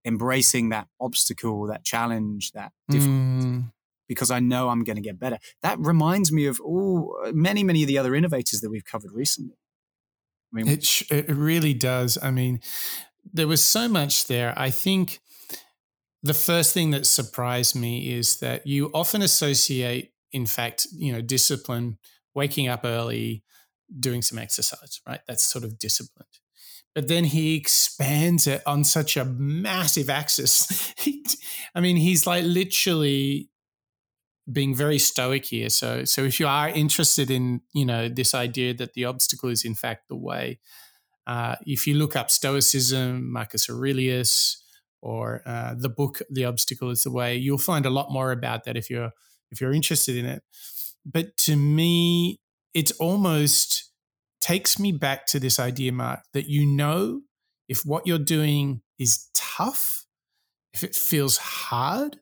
embracing that obstacle, that challenge, that. Mm. Because I know I'm going to get better. That reminds me of all many, many of the other innovators that we've covered recently. I mean, it, it really does. I mean, there was so much there. I think the first thing that surprised me is that you often associate, in fact, you know, discipline, waking up early, doing some exercise, right? That's sort of disciplined. But then he expands it on such a massive axis. <laughs> I mean, he's like literally being very stoic here. So, so if you are interested in, you know, this idea that the obstacle is in fact the way, uh, if you look up Stoicism, Marcus Aurelius, or uh, the book the obstacle is the way. You'll find a lot more about that if you're if you're interested in it. But to me it almost takes me back to this idea mark that you know if what you're doing is tough if it feels hard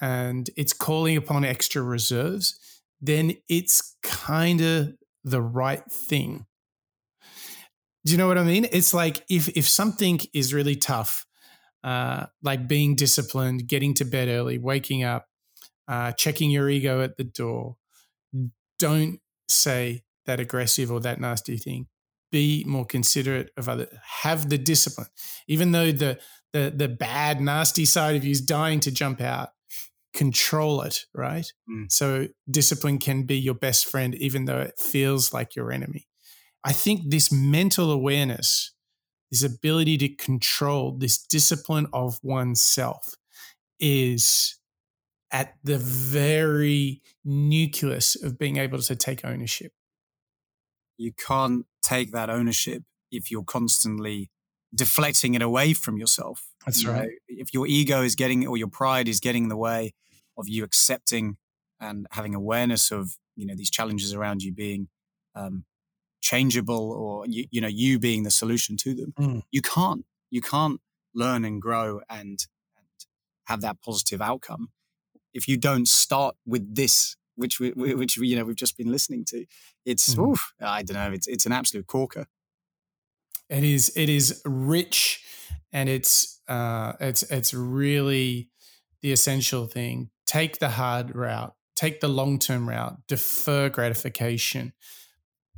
and it's calling upon extra reserves then it's kind of the right thing. Do you know what i mean? It's like if if something is really tough uh, like being disciplined, getting to bed early, waking up, uh, checking your ego at the door. Don't say that aggressive or that nasty thing. Be more considerate of other. Have the discipline, even though the the the bad, nasty side of you is dying to jump out. Control it, right? Mm. So discipline can be your best friend, even though it feels like your enemy. I think this mental awareness this ability to control, this discipline of oneself is at the very nucleus of being able to take ownership. You can't take that ownership if you're constantly deflecting it away from yourself. That's you right. Know, if your ego is getting or your pride is getting in the way of you accepting and having awareness of you know these challenges around you being um, changeable or you, you know you being the solution to them mm. you can't You can't learn and grow and, and have that positive outcome if you don't start with this, which we, which we, you know we've just been listening to. It's mm-hmm. oof, I don't know. It's it's an absolute corker. It is. It is rich, and it's uh, it's it's really the essential thing. Take the hard route. Take the long term route. Defer gratification.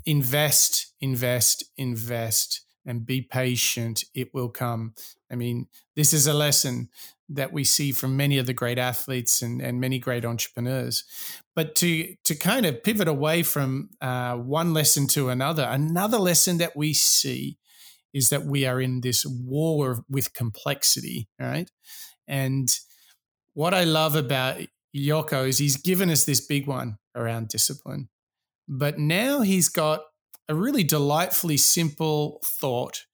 Invest. Invest. Invest. And be patient. It will come. I mean, this is a lesson that we see from many of the great athletes and, and many great entrepreneurs. But to to kind of pivot away from uh, one lesson to another, another lesson that we see is that we are in this war with complexity, right? And what I love about Jocko is he's given us this big one around discipline, but now he's got a really delightfully simple thought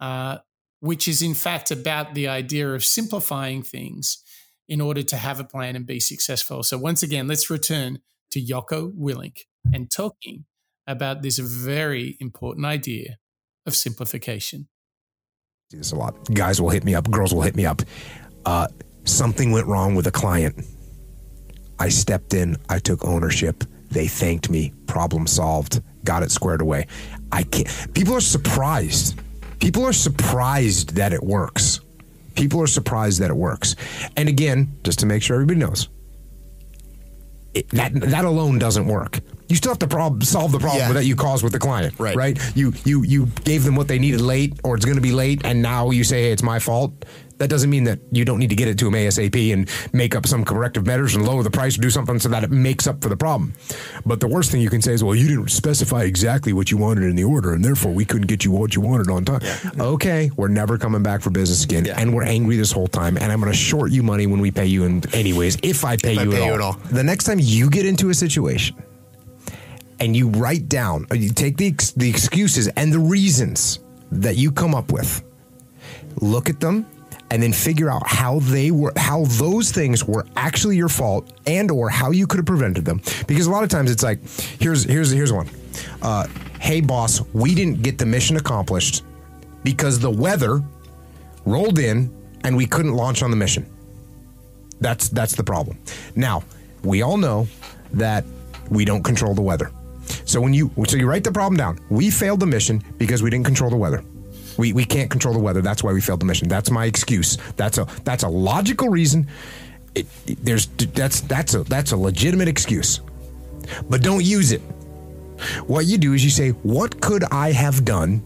uh, which is in fact about the idea of simplifying things in order to have a plan and be successful. So, once again, let's return to Jocko Willink and talking about this very important idea of simplification. This a lot. Guys will hit me up, girls will hit me up. Uh, something went wrong with a client. I stepped in, I took ownership. They thanked me, problem solved, got it squared away. I can't, people are surprised people are surprised that it works. People are surprised that it works. And again, just to make sure everybody knows, it, that that alone doesn't work. You still have to prob- solve the problem yeah. that you caused with the client, right? Right. You you you gave them what they needed late, or it's going to be late, and now you say, "Hey, it's my fault." That doesn't mean that you don't need to get it to them ASAP and make up some corrective measures and lower the price or do something so that it makes up for the problem. But the worst thing you can say is, well, you didn't specify exactly what you wanted in the order, and therefore we couldn't get you what you wanted on time. Yeah. Okay, we're never coming back for business again, yeah. and we're angry this whole time, and I'm going to short you money when we pay you, in anyways, if I pay, if you, I pay at you at all. The next time you get into a situation and you write down, uh, you take the the excuses and the reasons that you come up with, look at them and then figure out how they were how those things were actually your fault and or how you could have prevented them. Because a lot of times it's like here's here's here's one. Uh, hey boss we didn't get the mission accomplished because the weather rolled in and we couldn't launch on the mission. That's that's the problem. Now we all know that we don't control the weather. So when you so you write the problem down. We failed the mission because we didn't control the weather we, we can't control the weather. That's why we failed the mission. That's my excuse. That's a that's a logical reason. It, it, there's that's that's a that's a legitimate excuse, but don't use it. What you do is you say, "What could I have done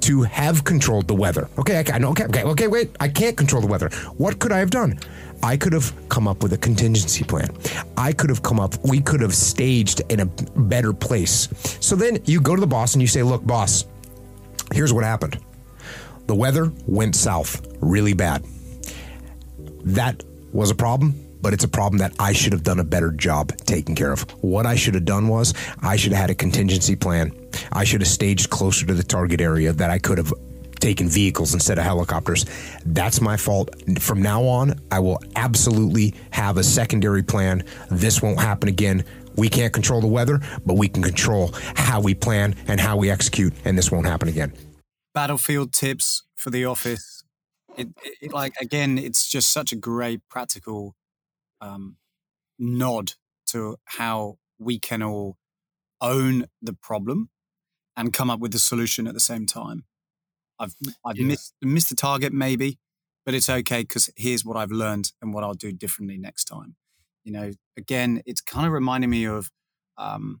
to have controlled the weather?" Okay, I, know. Okay, okay, okay. Wait, I can't control the weather. What could I have done? I could have come up with a contingency plan. I could have come up, we could have staged in a better place. So then you go to the boss and you say, Look, boss, here's what happened. The weather went south really bad. That was a problem, but it's a problem that I should have done a better job taking care of. What I should have done was I should have had a contingency plan. I should have staged closer to the target area that I could have taken vehicles instead of helicopters. That's my fault. From now on, I will absolutely have a secondary plan. This won't happen again. We can't control the weather, but we can control how we plan and how we execute, and this won't happen again battlefield tips for the office. It, it, like again, it's just such a great practical um, nod to how we can all own the problem and come up with the solution at the same time. I've I've yeah. missed missed the target maybe, but it's okay because here's what I've learned and what I'll do differently next time. You know, again, it's kind of reminding me of, um,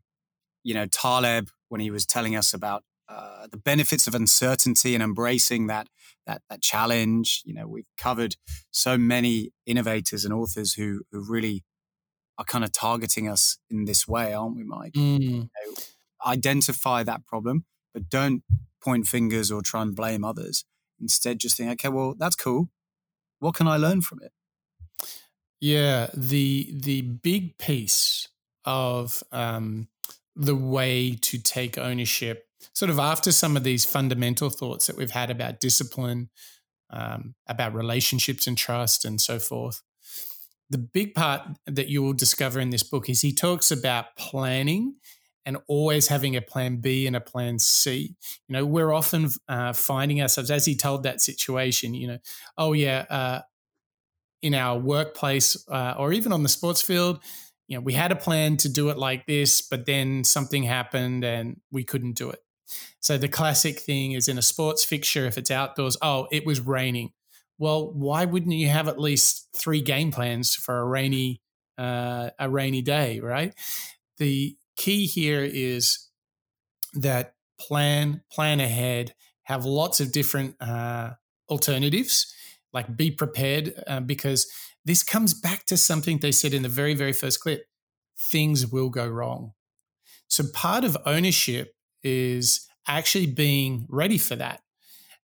you know, Taleb when he was telling us about uh, the benefits of uncertainty and embracing that that that challenge. You know, we've covered so many innovators and authors who who really are kind of targeting us in this way, aren't we, Mike? Mm. You know, identify that problem, but don't point fingers or try and blame others. Instead, just think, okay, well, that's cool. What can I learn from it? Yeah, the the big piece of um, the way to take ownership sort of after some of these fundamental thoughts that we've had about discipline, um, about relationships and trust, and so forth, the big part that you will discover in this book is he talks about planning and always having a plan B and a plan C. You know, we're often uh, finding ourselves, as he told that situation, you know, oh, yeah, uh, in our workplace uh, or even on the sports field, you know, we had a plan to do it like this, but then something happened and we couldn't do it. So the classic thing is in a sports fixture, if it's outdoors, oh, it was raining. Well, why wouldn't you have at least three game plans for a rainy uh, a rainy day, right? The key here is that plan plan ahead, have lots of different uh, alternatives, like be prepared uh, because this comes back to something they said in the very very first clip: things will go wrong. So part of ownership is actually being ready for that.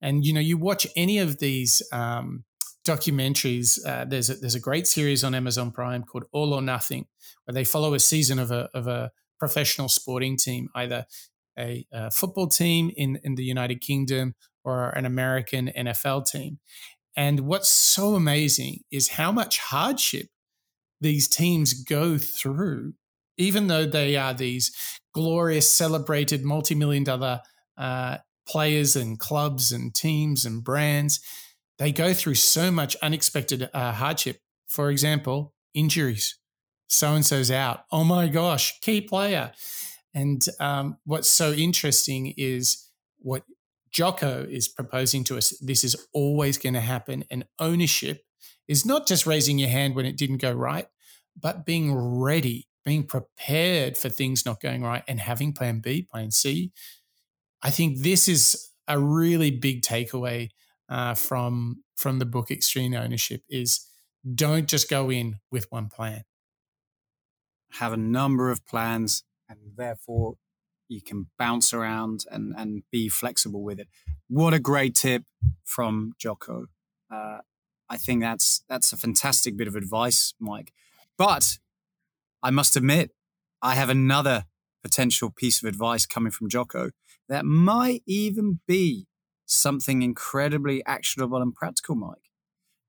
And you know, you watch any of these um, documentaries. Uh, there's a, there's a great series on Amazon Prime called All or Nothing, where they follow a season of a of a professional sporting team, either a, a football team in in the United Kingdom or an American NFL team. And what's so amazing is how much hardship these teams go through, even though they are these glorious, celebrated, multi million dollar uh, players and clubs and teams and brands they go through so much unexpected uh, hardship. For example, injuries. So and so's out. Oh my gosh, key player. And um, what's so interesting is what Jocko is proposing to us. This is always going to happen. And ownership is not just raising your hand when it didn't go right, but being ready, being prepared for things not going right and having plan B, plan C. I think this is a really big takeaway uh, from from the book Extreme Ownership is don't just go in with one plan. Have a number of plans, and therefore you can bounce around and and be flexible with it. What a great tip from Jocko. Uh, I think that's that's a fantastic bit of advice, Mike. But I must admit, I have another potential piece of advice coming from Jocko that might even be something incredibly actionable and practical, Mike.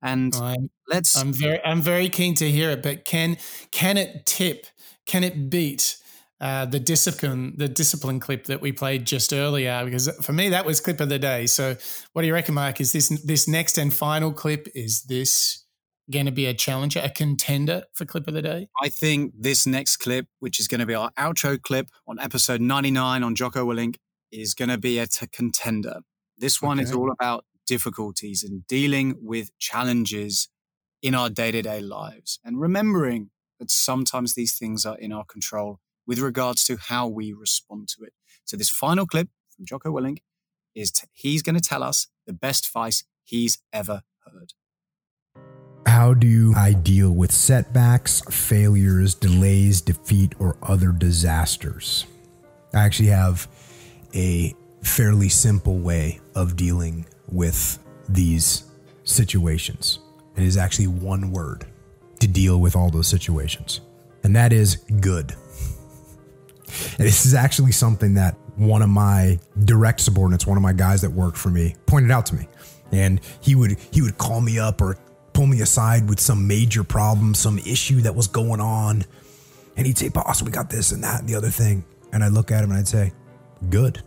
And I'm, let's. I'm very, I'm very keen to hear it. But can can it tip? Can it beat uh, the discipline, the discipline clip that we played just earlier? Because for me, that was clip of the day. So, what do you reckon, Mike? Is this this next and final clip? Is this going to be a challenger, a contender for clip of the day? I think this next clip, which is going to be our outro clip on episode 99 on Jocko Willink, is going to be a t- contender. This one okay. is all about difficulties and dealing with challenges in our day to day lives and remembering that sometimes these things are in our control with regards to how we respond to it. So, this final clip from Jocko Willink is t- he's going to tell us the best advice he's ever heard. How do I deal with setbacks, failures, delays, defeat, or other disasters? I actually have a fairly simple way of dealing with these situations. It is actually one word to deal with all those situations, and that is good. And this is actually something that one of my direct subordinates, one of my guys that worked for me, pointed out to me. And he would he would call me up or pull me aside with some major problem, some issue that was going on. And he'd say, Boss, we got this and that and the other thing. And I'd look at him and I'd say, Good.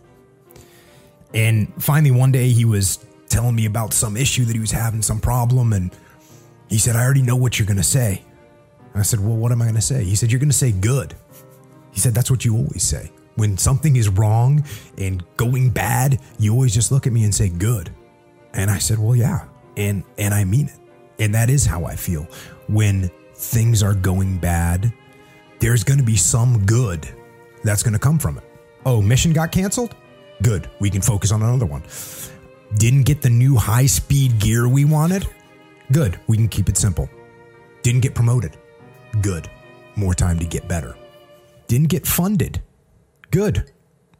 And finally, one day he was telling me about some issue that he was having, some problem. And he said, I already know what you're going to say. I said, Well, what am I going to say? He said, You're going to say good. He said, That's what you always say. When something is wrong and going bad, you always just look at me and say good. And I said, Well, yeah. And and I mean it. And that is how I feel. When things are going bad, there's going to be some good that's going to come from it. Oh, mission got canceled? Good. We can focus on another one. Didn't get the new high speed gear we wanted? Good. We can keep it simple. Didn't get promoted? Good. More time to get better. Didn't get funded? Good.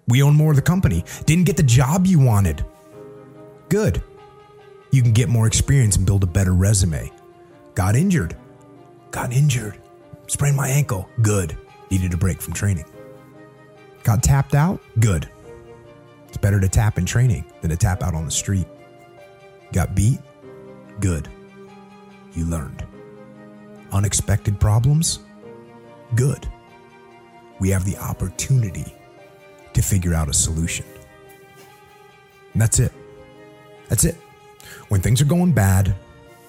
We own more of the company. Didn't get the job you wanted? Good. You can get more experience and build a better resume. Got injured? Got injured. Sprained my ankle? Good. Needed a break from training. Got tapped out? Good. It's better to tap in training than to tap out on the street. Got beat? Good. You learned. Unexpected problems? Good. we have the opportunity to figure out a solution. And that's it. That's it. When things are going bad,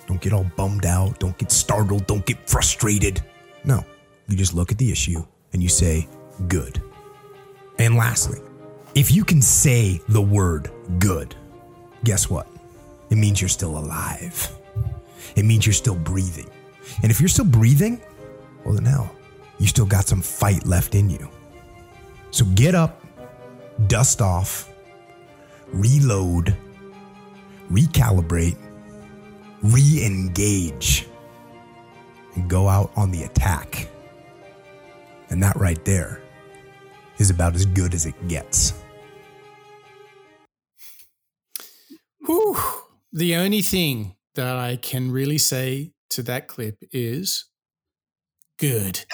don't get all bummed out, don't get startled, don't get frustrated. No, you just look at the issue and you say, good. And lastly, if you can say the word good, guess what? It means you're still alive. It means you're still breathing. And if you're still breathing, well, then hell, you still got some fight left in you. So get up, dust off, reload, recalibrate, re engage, and go out on the attack. And that right there is about as good as it gets. Whew. The only thing that I can really say to that clip is good.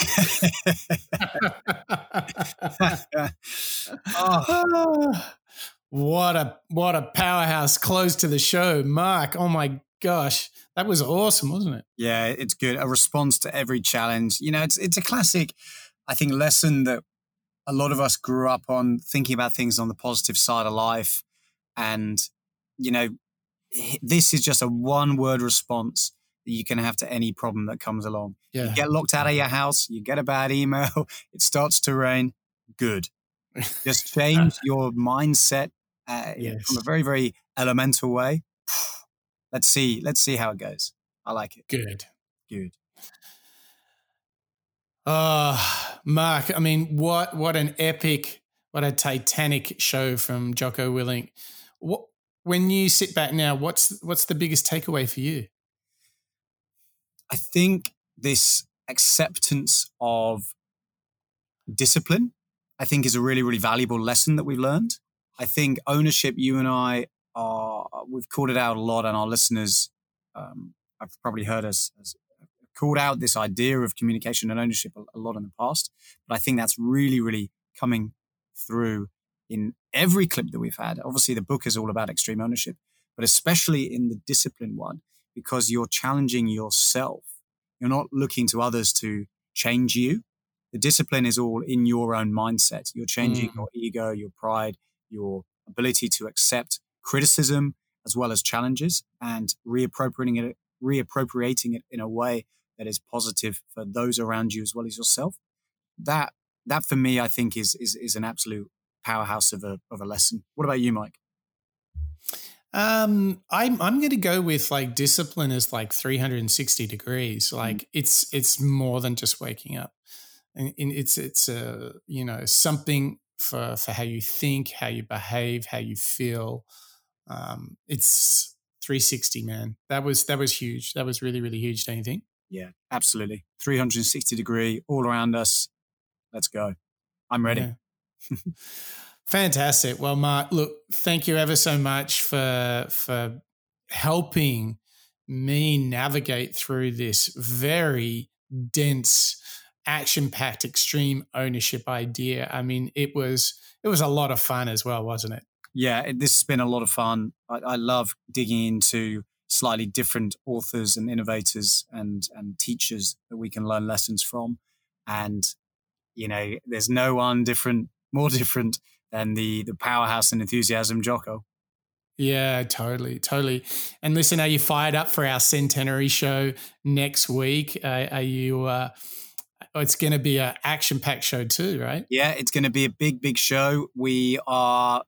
oh. <laughs> <laughs> <laughs> What a what a powerhouse close to the show, Mark. Oh my gosh, that was awesome, wasn't it? Yeah, it's good. A response to every challenge. You know, it's it's a classic, I think, lesson that a lot of us grew up on thinking about things on the positive side of life, and you know, this is just a one word response that you can have to any problem that comes along. Yeah. You get locked out of your house, you get a bad email, <laughs> it starts to rain. Good. Just <laughs> change your mindset uh, Yes. from a very, very elemental way. <sighs> Let's see. Let's see how it goes. I like it. Good. Good. Oh, Mark, I mean, what what an epic, what a titanic show from Jocko Willink. What when you sit back now, what's what's the biggest takeaway for you? I think this acceptance of discipline, I think, is a really, really valuable lesson that we've learned. I think ownership, you and I are, we've called it out a lot, and our listeners um, have probably heard us, us called out this idea of communication and ownership a, a lot in the past. But I think that's really, really coming through in every clip that we've had. Obviously, the book is all about extreme ownership, but especially in the discipline one, because you're challenging yourself. You're not looking to others to change you. The discipline is all in your own mindset. You're changing Mm. your ego, your pride, your ability to accept criticism as well as challenges and reappropriating it, reappropriating it in a way that is positive for those around you as well as yourself. That that for me, I think is is is an absolute powerhouse of a of a lesson. What about you, Mike? Um, I'm I'm going to go with like discipline is like 360 degrees. Like it's it's more than just waking up, and, and it's it's a you know something for for how you think, how you behave, how you feel. Um, it's 360, man. That was that was huge. That was really really huge. Don't you think? Yeah, absolutely. 360 degree all around us. Let's go. I'm ready. Yeah. <laughs> Fantastic. Well, Mark, look, thank you ever so much for for helping me navigate through this very dense, action-packed, extreme ownership idea. I mean, it was it was a lot of fun as well, wasn't it? Yeah, this has been a lot of fun. I, I love digging into slightly different authors and innovators and and teachers that we can learn lessons from. And you know, there's no one different, more <laughs> different than the the powerhouse and enthusiasm Jocko. Yeah, totally, totally. And listen, are you fired up for our centenary show next week? Uh, are you? Uh, it's going to be an action-packed show too, right? Yeah, it's going to be a big, big show. We are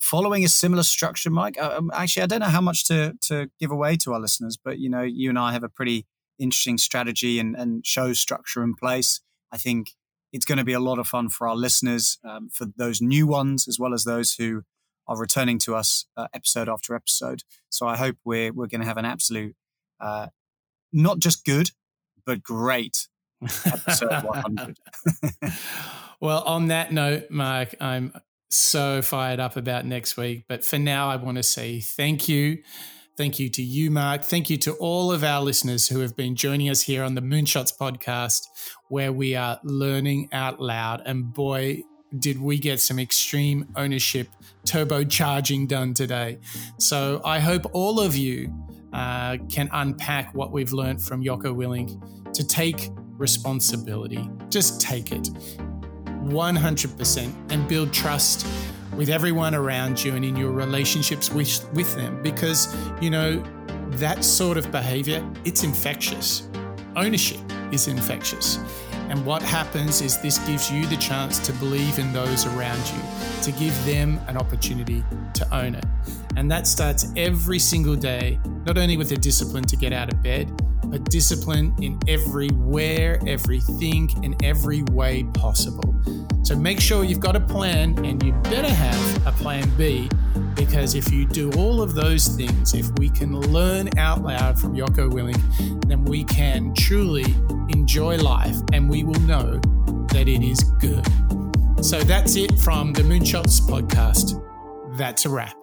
following a similar structure, Mike. Uh, um, actually, I don't know how much to to give away to our listeners, but you know, you and I have a pretty interesting strategy and, and show structure in place. I think it's going to be a lot of fun for our listeners, um, for those new ones as well as those who are returning to us uh, episode after episode. So I hope we're we're going to have an absolute, uh, not just good, but great episode <laughs> 100. well, on that note, Mark, I'm so fired up about next week. But for now, I want to say thank you. Thank you to you, Mark. Thank you to all of our listeners who have been joining us here on the Moonshots podcast, where we are learning out loud. And boy, did we get some extreme ownership turbocharging done today. So I hope all of you uh, can unpack what we've learned from Jocko Willink to take responsibility. Just take it. 100% and build trust with everyone around you and in your relationships with, with them because, you know, that sort of behavior, it's infectious. Ownership is infectious. And what happens is this gives you the chance to believe in those around you, to give them an opportunity to own it. And that starts every single day, not only with the discipline to get out of bed, but discipline in every where, everything, in every way possible. So make sure you've got a plan and you better have a plan B because if you do all of those things, if we can learn out loud from Jocko Willink, then we can truly enjoy life and we will know that it is good. So that's it from the Moonshots podcast. That's a wrap.